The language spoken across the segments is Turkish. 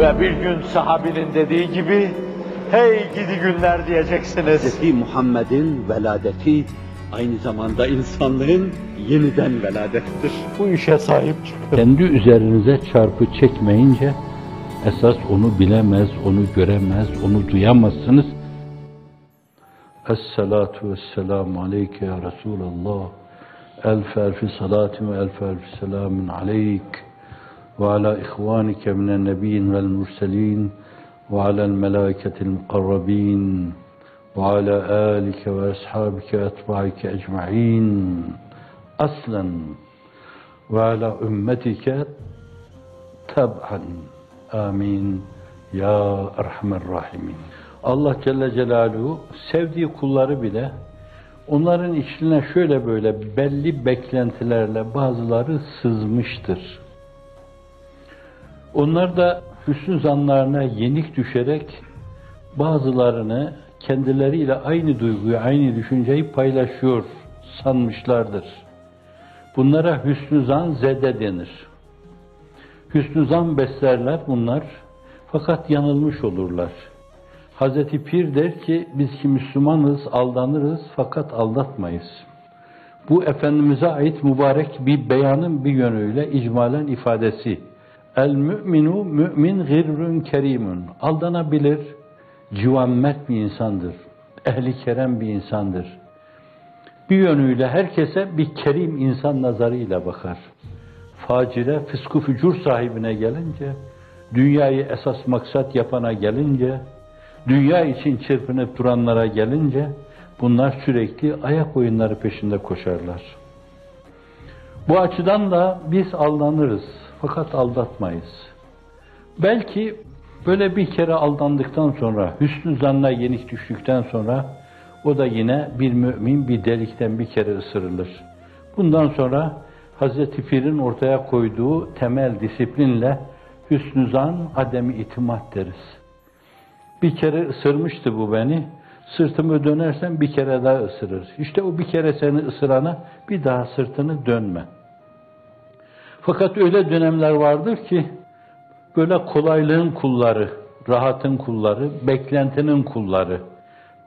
Ve bir gün sahabinin dediği gibi, hey gidi günler diyeceksiniz. Hz. Muhammed'in veladeti aynı zamanda insanlığın yeniden veladettir. Bu işe sahip çıkın. Kendi üzerinize çarpı çekmeyince esas onu bilemez, onu göremez, onu duyamazsınız. Esselatu vesselamu aleyke ya Resulallah. Elf elfi salatin ve elf elfi selamun aleyk. Ve alel melâiketil mukarrabin. Ve ala âlike ve ashabike ve etbâike ecma'in. Aslen ve ala ümmetike tab'an. Amin. Ya Erhamer Rahimin. Allah Celle Celaluhu sevdiği kulları bile onların içine şöyle böyle belli beklentilerle bazıları sızmıştır. Onlar da hüsnü zanlarına yenik düşerek bazılarını kendileriyle aynı duyguyu, aynı düşünceyi paylaşıyor sanmışlardır. Bunlara hüsnü zan zede denir. Hüsnü zan beslerler bunlar fakat yanılmış olurlar. Hazreti Pir der ki biz ki Müslümanız aldanırız fakat aldatmayız. Bu Efendimiz'e ait mübarek bir beyanın bir yönüyle icmalen ifadesi. El müminu mümin gırrün kerimun. Aldanabilir, civanmet bir insandır. Ehli kerem bir insandır. Bir yönüyle herkese bir kerim insan nazarıyla bakar. Facire, fısku fücur sahibine gelince, dünyayı esas maksat yapana gelince, dünya için çırpınıp duranlara gelince, bunlar sürekli ayak oyunları peşinde koşarlar. Bu açıdan da biz aldanırız, fakat aldatmayız. Belki böyle bir kere aldandıktan sonra, hüsnü zanna yenik düştükten sonra, o da yine bir mümin bir delikten bir kere ısırılır. Bundan sonra Hazreti Pir'in ortaya koyduğu temel disiplinle hüsnü zan, ademi itimat deriz. Bir kere ısırmıştı bu beni, sırtımı dönersen bir kere daha ısırır. İşte o bir kere seni ısırana bir daha sırtını dönme. Fakat öyle dönemler vardır ki, böyle kolaylığın kulları, rahatın kulları, beklentinin kulları,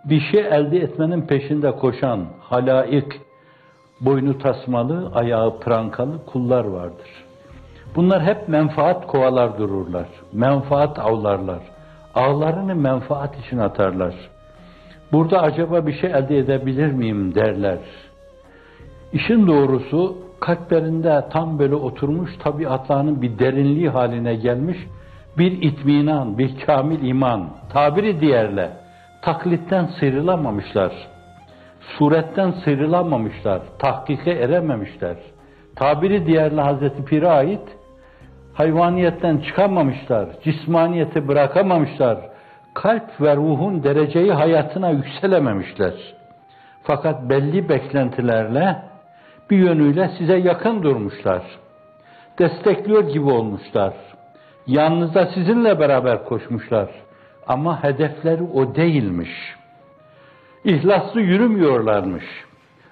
bir şey elde etmenin peşinde koşan halaik, boynu tasmalı, ayağı prankalı kullar vardır. Bunlar hep menfaat kovalar dururlar, menfaat avlarlar, ağlarını menfaat için atarlar. Burada acaba bir şey elde edebilir miyim derler. İşin doğrusu kalplerinde tam böyle oturmuş tabiatlarının bir derinliği haline gelmiş bir itminan, bir kamil iman, tabiri diğerle taklitten sıyrılamamışlar. Suretten sıyrılamamışlar. Tahkike erememişler. Tabiri diğerle Hazreti Pir'e ait hayvaniyetten çıkamamışlar. Cismaniyeti bırakamamışlar. Kalp ve ruhun dereceyi hayatına yükselememişler. Fakat belli beklentilerle bir yönüyle size yakın durmuşlar. Destekliyor gibi olmuşlar. Yanınızda sizinle beraber koşmuşlar. Ama hedefleri o değilmiş. İhlaslı yürümüyorlarmış.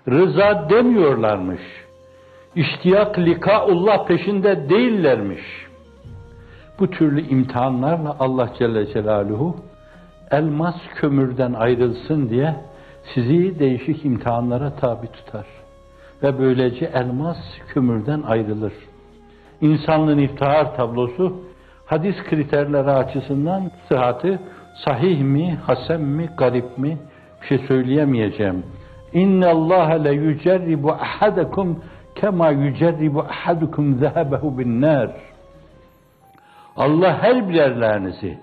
Rıza demiyorlarmış. İştiyak likaullah peşinde değillermiş. Bu türlü imtihanlarla Allah Celle Celaluhu elmas kömürden ayrılsın diye sizi değişik imtihanlara tabi tutar. Ve böylece elmas kömürden ayrılır. İnsanlığın iftihar tablosu hadis kriterleri açısından sıhhatı sahih mi, hasen mi, garip mi bir şey söyleyemeyeceğim. İnne Allah le yücerribu ahadakum kema yücerribu ahadukum zehebehu bin nar. Allah her birerlerinizi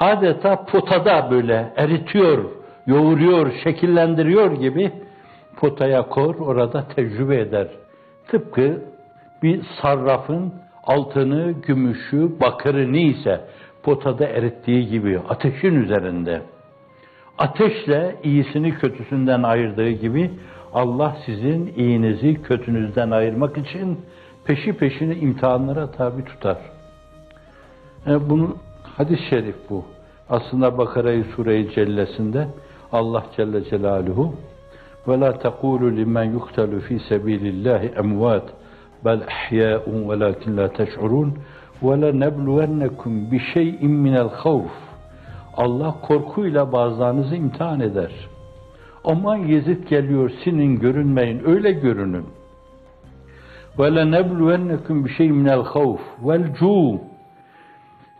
adeta potada böyle eritiyor, yoğuruyor, şekillendiriyor gibi potaya kor, orada tecrübe eder. Tıpkı bir sarrafın altını, gümüşü, bakırı neyse potada erittiği gibi ateşin üzerinde. Ateşle iyisini kötüsünden ayırdığı gibi Allah sizin iyinizi kötünüzden ayırmak için peşi peşine imtihanlara tabi tutar. Yani e, bunu hadis-i şerif bu. Aslında Bakara-i Sure-i Cellesinde Allah Celle Celaluhu ve la tekulu limen yuqtalu fi sabilillahi emvat bel ahya'un velakin la teş'urun وَلَنَبْلُوَنَّكُمْ بِشَيْءٍ مِنَ الْخَوْفِ Allah korkuyla bazılarınızı imtihan eder. Aman Yezid geliyor, sinin görünmeyin, öyle görünün. وَلَنَبْلُوَنَّكُمْ بِشَيْءٍ مِنَ الْخَوْفِ وَالْجُوءِ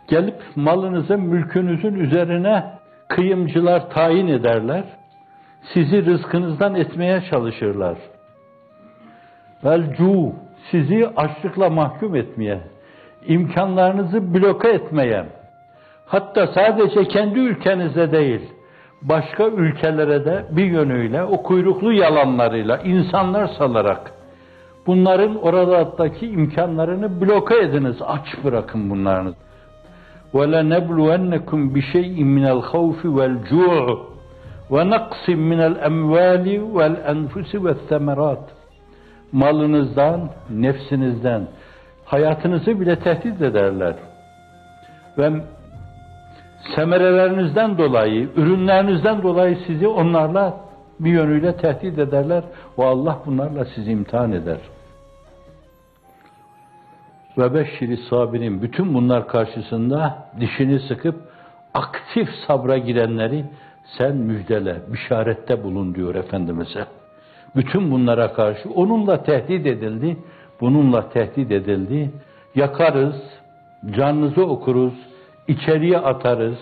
Gelip malınızın, mülkünüzün üzerine kıyımcılar tayin ederler. Sizi rızkınızdan etmeye çalışırlar. Velcu sizi açlıkla mahkum etmeye, imkanlarınızı bloke etmeye, hatta sadece kendi ülkenizde değil, başka ülkelere de bir yönüyle o kuyruklu yalanlarıyla insanlar salarak bunların oradaki imkanlarını bloke ediniz, aç bırakın bunlarını. وَلَنَبْلُوَنَّكُمْ بِشَيْءٍ مِنَ الْخَوْفِ وَالْجُوعِ ve naksim minel emvali vel enfusi ve semerat. Malınızdan, nefsinizden, hayatınızı bile tehdit ederler. Ve semerelerinizden dolayı, ürünlerinizden dolayı sizi onlarla bir yönüyle tehdit ederler ve Allah bunlarla sizi imtihan eder. Ve beşşiri sabirin bütün bunlar karşısında dişini sıkıp aktif sabra girenleri sen müjdele, bişarette bulun diyor Efendimiz'e. Bütün bunlara karşı onunla tehdit edildi, bununla tehdit edildi. Yakarız, canınızı okuruz, içeriye atarız,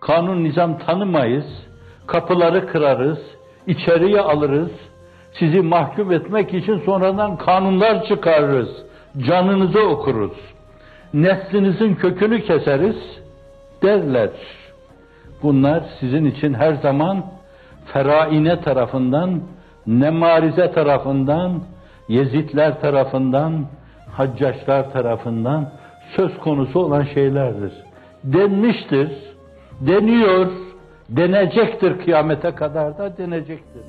kanun nizam tanımayız, kapıları kırarız, içeriye alırız, sizi mahkum etmek için sonradan kanunlar çıkarırız, canınızı okuruz, neslinizin kökünü keseriz derler. Bunlar sizin için her zaman feraine tarafından, nemarize tarafından, Yezidler tarafından, Haccaçlar tarafından söz konusu olan şeylerdir. Denmiştir, deniyor, denecektir kıyamete kadar da denecektir.